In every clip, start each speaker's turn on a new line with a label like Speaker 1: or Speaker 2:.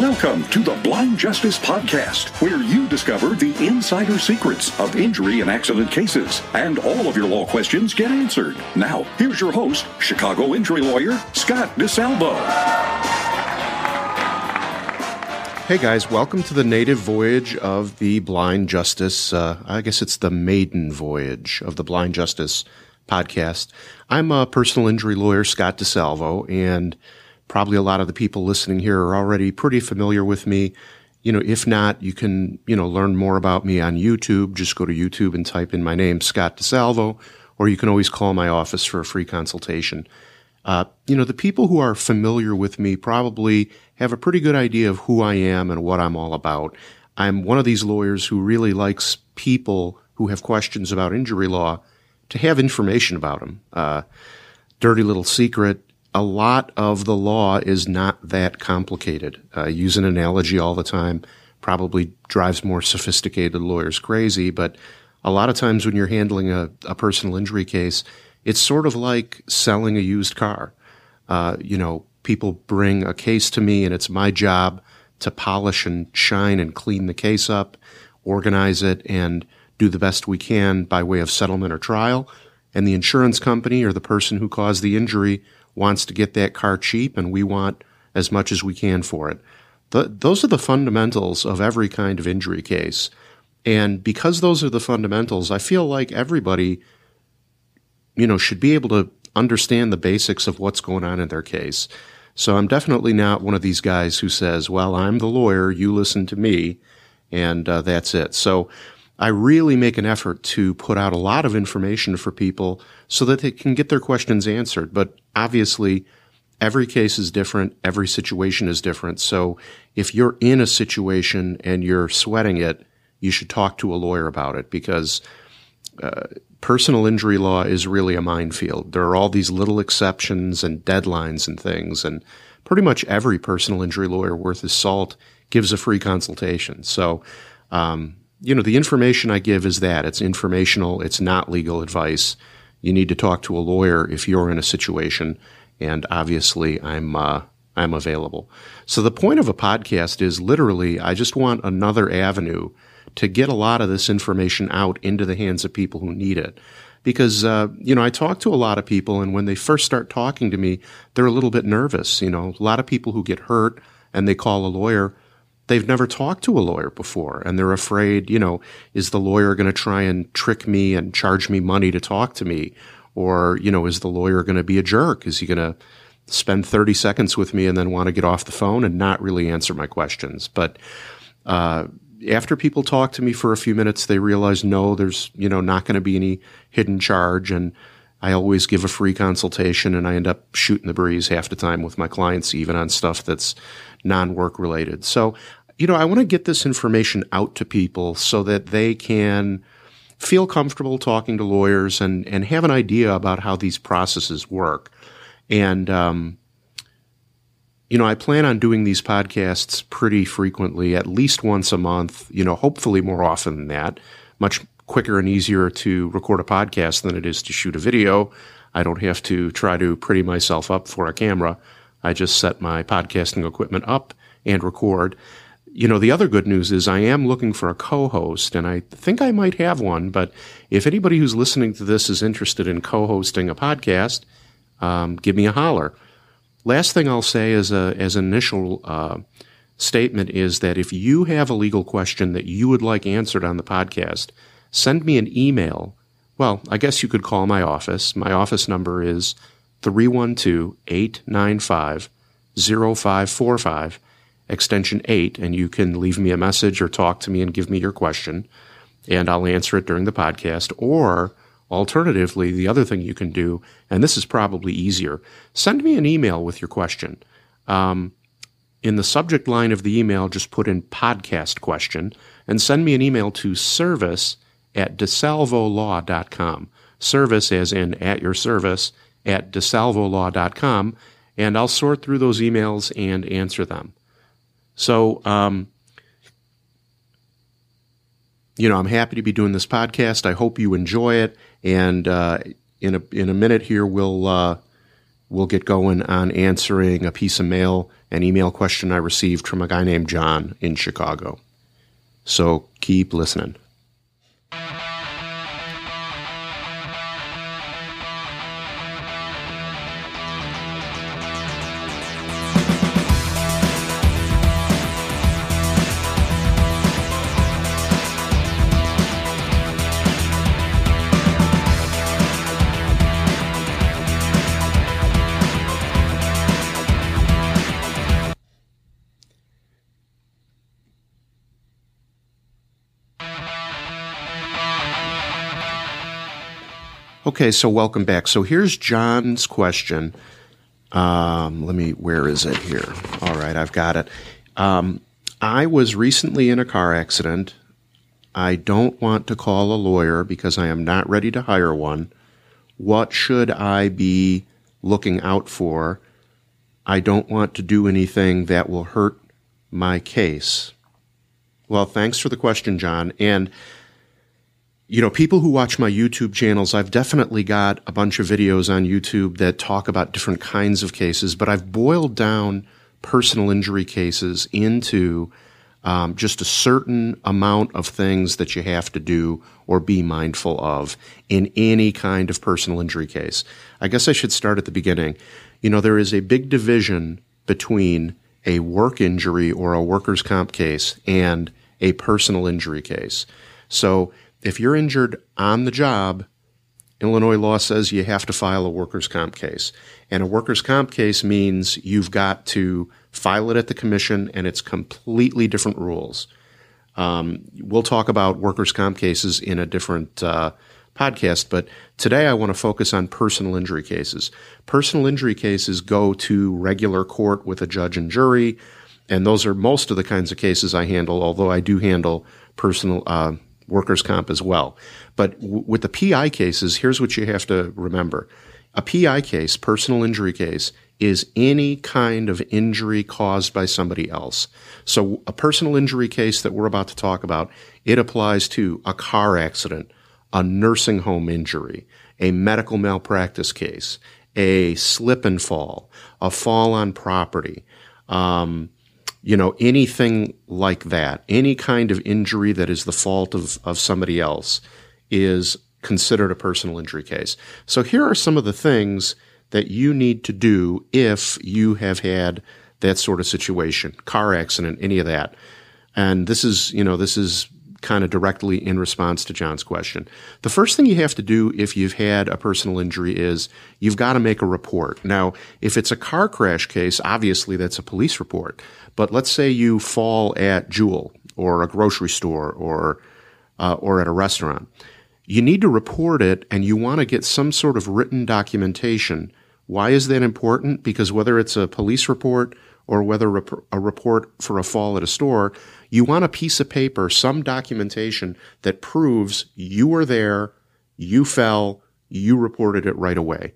Speaker 1: Welcome to the Blind Justice Podcast, where you discover the insider secrets of injury and accident cases, and all of your law questions get answered. Now, here's your host, Chicago injury lawyer Scott DeSalvo.
Speaker 2: Hey guys, welcome to the native voyage of the Blind Justice. Uh, I guess it's the maiden voyage of the Blind Justice podcast. I'm a personal injury lawyer, Scott DeSalvo, and probably a lot of the people listening here are already pretty familiar with me. You know, if not, you can, you know, learn more about me on YouTube. Just go to YouTube and type in my name, Scott DeSalvo, or you can always call my office for a free consultation. Uh, you know, the people who are familiar with me probably have a pretty good idea of who I am and what I'm all about. I'm one of these lawyers who really likes people who have questions about injury law to have information about them. Uh, dirty little secret a lot of the law is not that complicated. Uh, use an analogy all the time probably drives more sophisticated lawyers crazy, but a lot of times when you're handling a, a personal injury case, it's sort of like selling a used car. Uh, you know, people bring a case to me and it's my job to polish and shine and clean the case up, organize it, and do the best we can by way of settlement or trial. And the insurance company or the person who caused the injury wants to get that car cheap and we want as much as we can for it. The, those are the fundamentals of every kind of injury case. And because those are the fundamentals, I feel like everybody, you know, should be able to understand the basics of what's going on in their case. So I'm definitely not one of these guys who says, well, I'm the lawyer, you listen to me, and uh, that's it. So I really make an effort to put out a lot of information for people so that they can get their questions answered. But obviously, every case is different. Every situation is different. So if you're in a situation and you're sweating it, you should talk to a lawyer about it because uh, personal injury law is really a minefield. There are all these little exceptions and deadlines and things, and pretty much every personal injury lawyer worth his salt gives a free consultation. So, um, you know, the information I give is that it's informational. It's not legal advice. You need to talk to a lawyer if you're in a situation. And obviously I'm, uh, I'm available. So the point of a podcast is literally, I just want another avenue to get a lot of this information out into the hands of people who need it. Because, uh, you know, I talk to a lot of people and when they first start talking to me, they're a little bit nervous. You know, a lot of people who get hurt and they call a lawyer, they've never talked to a lawyer before and they're afraid, you know, is the lawyer going to try and trick me and charge me money to talk to me? Or, you know, is the lawyer going to be a jerk? Is he going to spend 30 seconds with me and then want to get off the phone and not really answer my questions? But, uh, after people talk to me for a few minutes, they realize no, there's, you know, not going to be any hidden charge. And I always give a free consultation and I end up shooting the breeze half the time with my clients, even on stuff that's non work related. So you know, I want to get this information out to people so that they can feel comfortable talking to lawyers and, and have an idea about how these processes work. And, um, you know, I plan on doing these podcasts pretty frequently, at least once a month, you know, hopefully more often than that. Much quicker and easier to record a podcast than it is to shoot a video. I don't have to try to pretty myself up for a camera. I just set my podcasting equipment up and record you know, the other good news is I am looking for a co-host and I think I might have one, but if anybody who's listening to this is interested in co-hosting a podcast, um, give me a holler. Last thing I'll say as a, as an initial, uh, statement is that if you have a legal question that you would like answered on the podcast, send me an email. Well, I guess you could call my office. My office number is 312 895 0545 extension 8, and you can leave me a message or talk to me and give me your question, and I'll answer it during the podcast. Or alternatively, the other thing you can do, and this is probably easier, send me an email with your question. Um, in the subject line of the email, just put in podcast question and send me an email to service at desalvolaw.com. Service as in at your service at desalvolaw.com, and I'll sort through those emails and answer them. So, um, you know, I'm happy to be doing this podcast. I hope you enjoy it. And uh, in a in a minute here, we'll uh, we'll get going on answering a piece of mail, an email question I received from a guy named John in Chicago. So keep listening. Okay, so welcome back. So here's John's question. Um, let me, where is it here? All right, I've got it. Um, I was recently in a car accident. I don't want to call a lawyer because I am not ready to hire one. What should I be looking out for? I don't want to do anything that will hurt my case. Well, thanks for the question, John. And you know, people who watch my YouTube channels, I've definitely got a bunch of videos on YouTube that talk about different kinds of cases, but I've boiled down personal injury cases into um, just a certain amount of things that you have to do or be mindful of in any kind of personal injury case. I guess I should start at the beginning. You know, there is a big division between a work injury or a workers' comp case and a personal injury case. So if you're injured on the job, Illinois law says you have to file a workers' comp case. And a workers' comp case means you've got to file it at the commission, and it's completely different rules. Um, we'll talk about workers' comp cases in a different uh, podcast, but today I want to focus on personal injury cases. Personal injury cases go to regular court with a judge and jury, and those are most of the kinds of cases I handle, although I do handle personal uh, workers' comp as well. But w- with the PI cases, here's what you have to remember. A PI case, personal injury case, is any kind of injury caused by somebody else. So a personal injury case that we're about to talk about, it applies to a car accident, a nursing home injury, a medical malpractice case, a slip and fall, a fall on property, um, you know, anything like that, any kind of injury that is the fault of, of somebody else is considered a personal injury case. So here are some of the things that you need to do if you have had that sort of situation, car accident, any of that. And this is, you know, this is kind of directly in response to John's question. The first thing you have to do if you've had a personal injury is you've got to make a report. Now, if it's a car crash case, obviously that's a police report. But let's say you fall at Jewel or a grocery store or uh, or at a restaurant. You need to report it and you want to get some sort of written documentation. Why is that important? Because whether it's a police report or whether a report for a fall at a store, you want a piece of paper, some documentation that proves you were there, you fell, you reported it right away.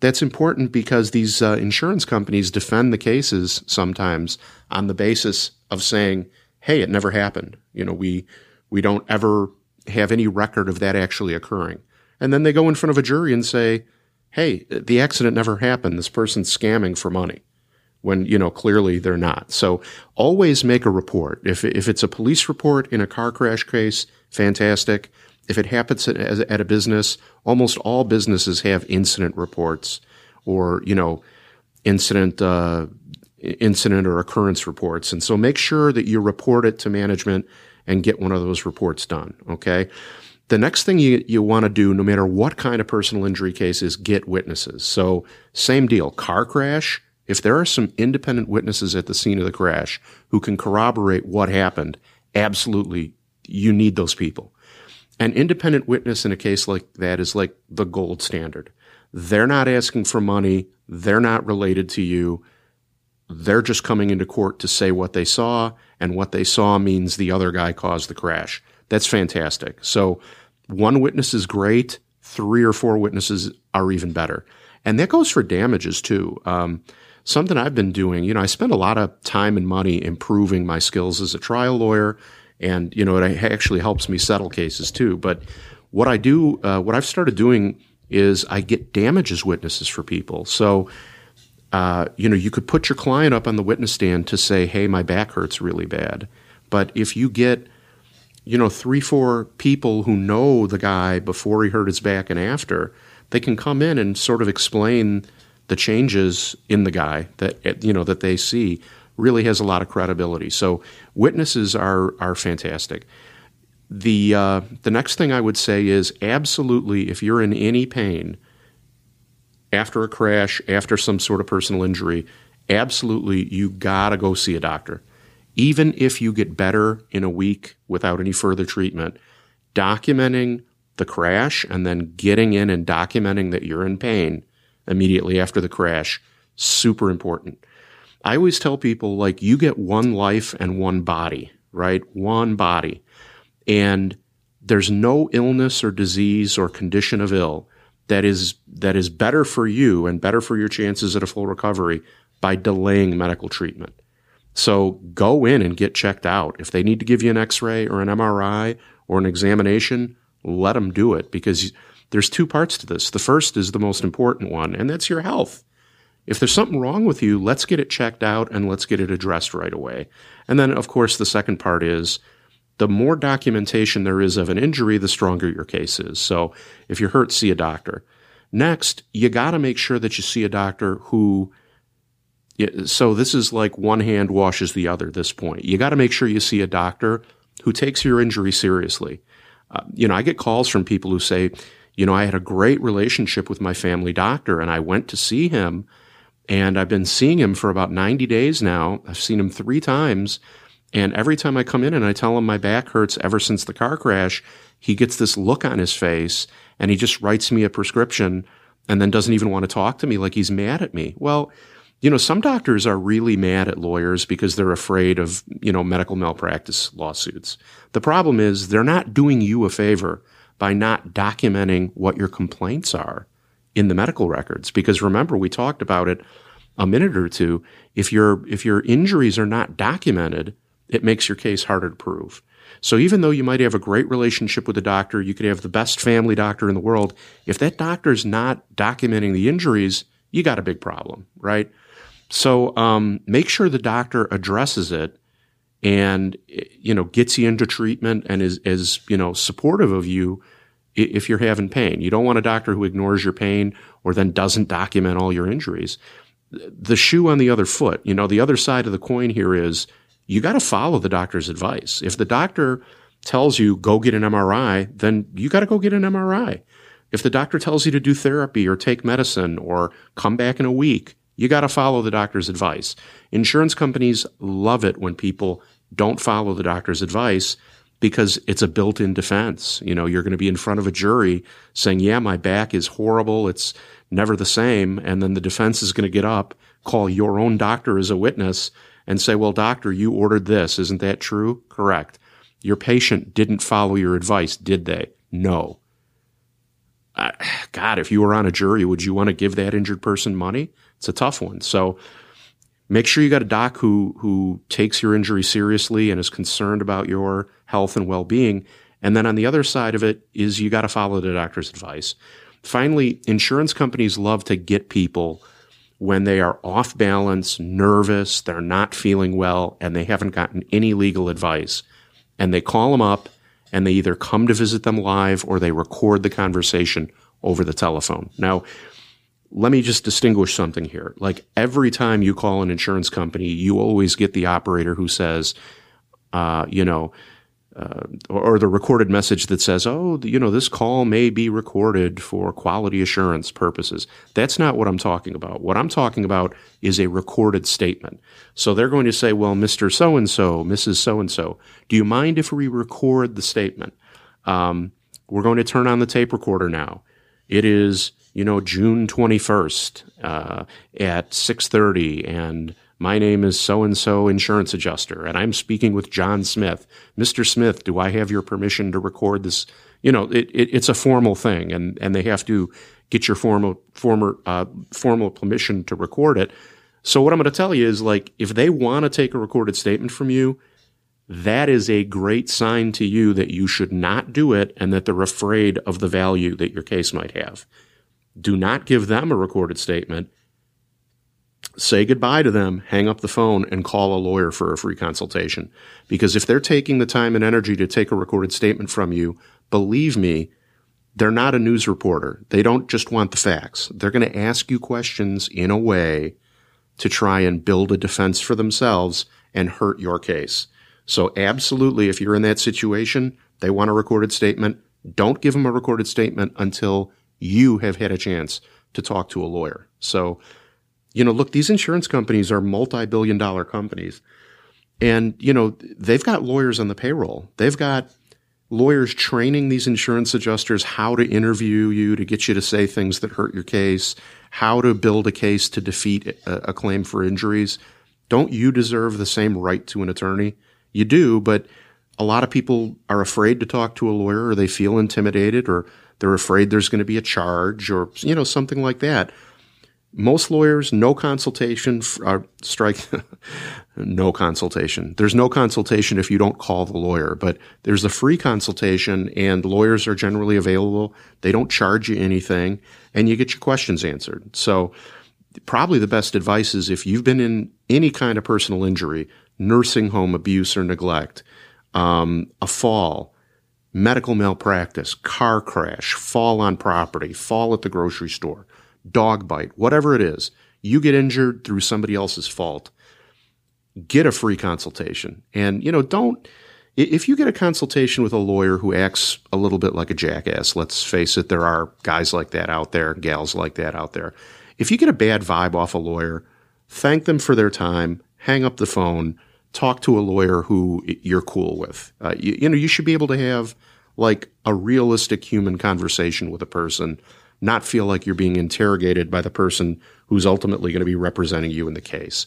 Speaker 2: That's important because these uh, insurance companies defend the cases sometimes on the basis of saying, "Hey, it never happened." You know, we we don't ever have any record of that actually occurring. And then they go in front of a jury and say, "Hey, the accident never happened. This person's scamming for money." When you know clearly they're not. So always make a report. If if it's a police report in a car crash case, fantastic. If it happens at, a business, almost all businesses have incident reports or, you know, incident, uh, incident or occurrence reports. And so make sure that you report it to management and get one of those reports done. Okay. The next thing you, you want to do, no matter what kind of personal injury case, is get witnesses. So same deal, car crash. If there are some independent witnesses at the scene of the crash who can corroborate what happened, absolutely, you need those people. An independent witness in a case like that is like the gold standard. They're not asking for money. They're not related to you. They're just coming into court to say what they saw, and what they saw means the other guy caused the crash. That's fantastic. So one witness is great. Three or four witnesses are even better. And that goes for damages too. Um, something I've been doing, you know, I spend a lot of time and money improving my skills as a trial lawyer and you know it actually helps me settle cases too. But what I do, uh, what I've started doing is I get damages witnesses for people. So uh, you know, you could put your client up on the witness stand to say, "Hey, my back hurts really bad," but if you get you know, three, four people who know the guy before he hurt his back and after, they can come in and sort of explain the changes in the guy that you know that they see really has a lot of credibility. So witnesses are are fantastic. The uh, the next thing I would say is absolutely if you're in any pain after a crash, after some sort of personal injury, absolutely you gotta go see a doctor even if you get better in a week without any further treatment, documenting the crash and then getting in and documenting that you're in pain immediately after the crash, super important. I always tell people like you get one life and one body, right? One body. And there's no illness or disease or condition of ill that is that is better for you and better for your chances at a full recovery by delaying medical treatment. So go in and get checked out. If they need to give you an x ray or an MRI or an examination, let them do it because there's two parts to this. The first is the most important one, and that's your health. If there's something wrong with you, let's get it checked out and let's get it addressed right away. And then, of course, the second part is the more documentation there is of an injury, the stronger your case is. So if you're hurt, see a doctor. Next, you got to make sure that you see a doctor who so this is like one hand washes the other. at This point, you got to make sure you see a doctor who takes your injury seriously. Uh, you know, I get calls from people who say, you know, I had a great relationship with my family doctor, and I went to see him, and I've been seeing him for about ninety days now. I've seen him three times, and every time I come in and I tell him my back hurts ever since the car crash, he gets this look on his face, and he just writes me a prescription, and then doesn't even want to talk to me like he's mad at me. Well you know, some doctors are really mad at lawyers because they're afraid of, you know, medical malpractice lawsuits. The problem is they're not doing you a favor by not documenting what your complaints are in the medical records. Because remember, we talked about it a minute or two. If your, if your injuries are not documented, it makes your case harder to prove. So even though you might have a great relationship with a doctor, you could have the best family doctor in the world. If that doctor's not documenting the injuries, you got a big problem, right? So um, make sure the doctor addresses it and you know gets you into treatment and is is you know supportive of you if you're having pain. You don't want a doctor who ignores your pain or then doesn't document all your injuries. The shoe on the other foot, you know, the other side of the coin here is you got to follow the doctor's advice. If the doctor tells you go get an MRI, then you got to go get an MRI. If the doctor tells you to do therapy or take medicine or come back in a week, you got to follow the doctor's advice. Insurance companies love it when people don't follow the doctor's advice because it's a built-in defense. You know, you're going to be in front of a jury saying, "Yeah, my back is horrible. It's never the same." And then the defense is going to get up, call your own doctor as a witness and say, "Well, doctor, you ordered this. Isn't that true?" Correct. Your patient didn't follow your advice, did they? No. God, if you were on a jury, would you want to give that injured person money? It's a tough one. So make sure you got a doc who who takes your injury seriously and is concerned about your health and well-being. And then on the other side of it is you got to follow the doctor's advice. Finally, insurance companies love to get people when they are off balance, nervous, they're not feeling well, and they haven't gotten any legal advice. And they call them up and they either come to visit them live or they record the conversation over the telephone. Now, let me just distinguish something here. Like every time you call an insurance company, you always get the operator who says, uh, you know, uh, or, the recorded message that says, oh, you know, this call may be recorded for quality assurance purposes. That's not what I'm talking about. What I'm talking about is a recorded statement. So they're going to say, well, Mr. So and so, Mrs. So and so, do you mind if we record the statement? Um, we're going to turn on the tape recorder now. It is you know, June 21st uh, at 6:30 and my name is so and so insurance adjuster and I'm speaking with John Smith. Mr. Smith, do I have your permission to record this? You know, it, it, it's a formal thing and, and they have to get your formal, former, uh, formal permission to record it. So what I'm going to tell you is like, if they want to take a recorded statement from you, that is a great sign to you that you should not do it and that they're afraid of the value that your case might have do not give them a recorded statement. say goodbye to them, hang up the phone, and call a lawyer for a free consultation. Because if they're taking the time and energy to take a recorded statement from you, believe me, they're not a news reporter. They don't just want the facts. They're going to ask you questions in a way to try and build a defense for themselves and hurt your case. So absolutely, if you're in that situation, they want a recorded statement. Don't give them a recorded statement until you have had a chance to talk to a lawyer. So, you know, look, these insurance companies are multi-billion dollar companies. And, you know, they've got lawyers on the payroll. They've got lawyers training these insurance adjusters how to interview you to get you to say things that hurt your case, how to build a case to defeat a, a claim for injuries. Don't you deserve the same right to an attorney? You do, but a lot of people are afraid to talk to a lawyer or they feel intimidated or they're afraid there's going to be a charge or, you know, something like that. Most lawyers, no consultation, uh, strike, no consultation. There's no consultation if you don't call the lawyer, but there's a free consultation and lawyers are generally available. They don't charge you anything and you get your questions answered. So probably the best advice is if you've been in any kind of personal injury, nursing home abuse or neglect, um, a fall, medical malpractice, car crash, fall on property, fall at the grocery store, dog bite, whatever it is, you get injured through somebody else's fault, get a free consultation. And, you know, don't, if you get a consultation with a lawyer who acts a little bit like a jackass, let's face it, there are guys like that out there, gals like that out there. If you get a bad vibe off a lawyer, thank them for their time, hang up the phone, talk to a lawyer who you're cool with. Uh, you, you know, you should be able to have like a realistic human conversation with a person not feel like you're being interrogated by the person who's ultimately going to be representing you in the case.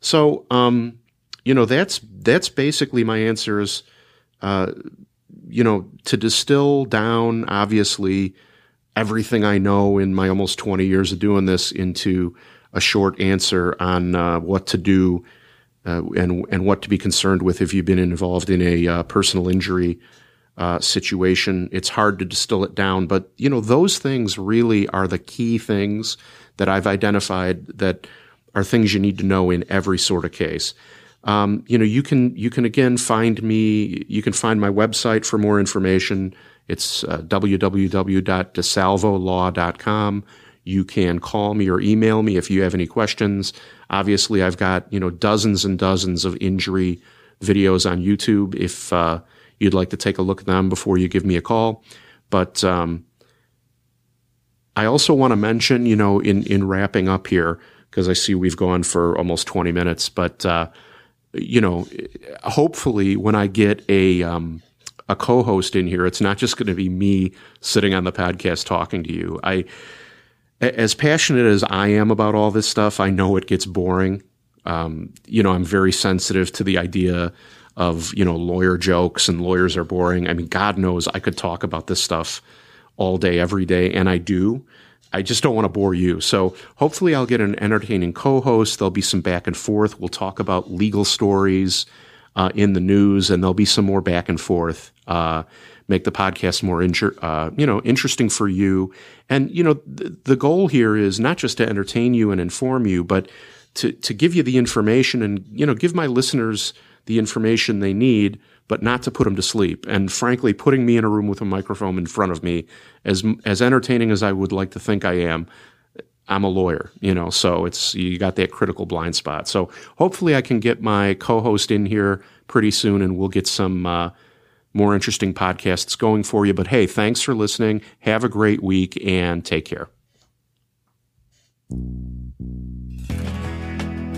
Speaker 2: So, um, you know, that's that's basically my answers. Uh, you know, to distill down, obviously, everything I know in my almost 20 years of doing this into a short answer on uh, what to do uh, and and what to be concerned with if you've been involved in a uh, personal injury uh, situation. It's hard to distill it down, but you know those things really are the key things that I've identified that are things you need to know in every sort of case. Um, you know, you can you can again find me. You can find my website for more information. It's uh, www.desalvolaw.com. You can call me or email me if you have any questions. Obviously, I've got you know dozens and dozens of injury videos on YouTube. If uh, you'd like to take a look at them before you give me a call. But um, I also want to mention, you know, in in wrapping up here, because I see we've gone for almost 20 minutes, but uh, you know, hopefully when I get a um, a co-host in here, it's not just going to be me sitting on the podcast talking to you. I as passionate as I am about all this stuff, I know it gets boring. Um, you know, I'm very sensitive to the idea of you know lawyer jokes and lawyers are boring. I mean, God knows I could talk about this stuff all day, every day, and I do. I just don't want to bore you. So hopefully, I'll get an entertaining co-host. There'll be some back and forth. We'll talk about legal stories uh, in the news, and there'll be some more back and forth. Uh, make the podcast more inter- uh, you know interesting for you. And you know th- the goal here is not just to entertain you and inform you, but to to give you the information and you know give my listeners the information they need, but not to put them to sleep. And frankly, putting me in a room with a microphone in front of me, as as entertaining as I would like to think I am, I'm a lawyer, you know, so it's you got that critical blind spot. So hopefully, I can get my co-host in here pretty soon, and we'll get some uh, more interesting podcasts going for you. But hey, thanks for listening. Have a great week, and take care.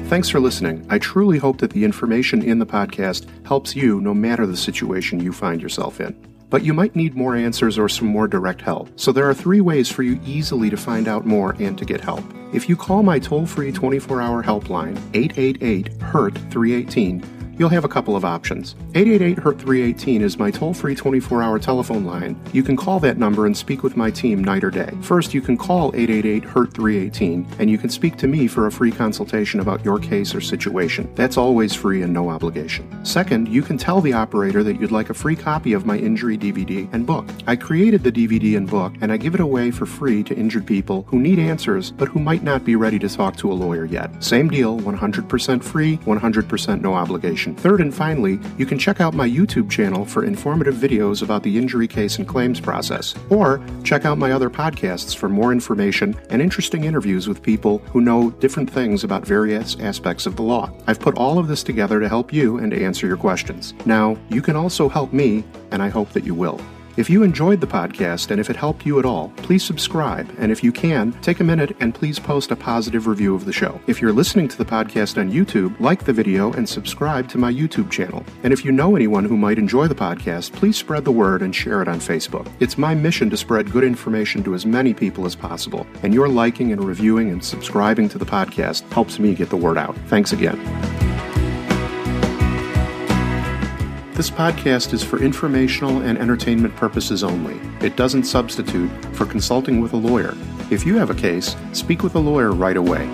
Speaker 2: Thanks for listening. I truly hope that the information in the podcast helps you no matter the situation you find yourself in. But you might need more answers or some more direct help. So there are three ways for you easily to find out more and to get help. If you call my toll free 24 hour helpline, 888 HURT 318, you'll have a couple of options. 888 HURT 318 is my toll free 24 hour telephone line. You can call that number and speak with my team night or day. First, you can call 888 HURT 318 and you can speak to me for a free consultation about your case or situation. That's always free and no obligation. Second, you can tell the operator that you'd like a free copy of my injury DVD and book. I created the DVD and book and I give it away for free to injured people who need answers but who might not be ready to talk to a lawyer yet. Same deal, 100% free, 100% no obligation. Third and finally, you can check out my YouTube channel for informative videos about the injury case and claims process, or check out my other podcasts for more information and interesting interviews with people who know different things about various aspects of the law. I've put all of this together to help you and to answer your questions. Now, you can also help me, and I hope that you will. If you enjoyed the podcast and if it helped you at all, please subscribe. And if you can, take a minute and please post a positive review of the show. If you're listening to the podcast on YouTube, like the video and subscribe to my YouTube channel. And if you know anyone who might enjoy the podcast, please spread the word and share it on Facebook. It's my mission to spread good information to as many people as possible. And your liking and reviewing and subscribing to the podcast helps me get the word out. Thanks again. This podcast is for informational and entertainment purposes only. It doesn't substitute for consulting with a lawyer. If you have a case, speak with a lawyer right away.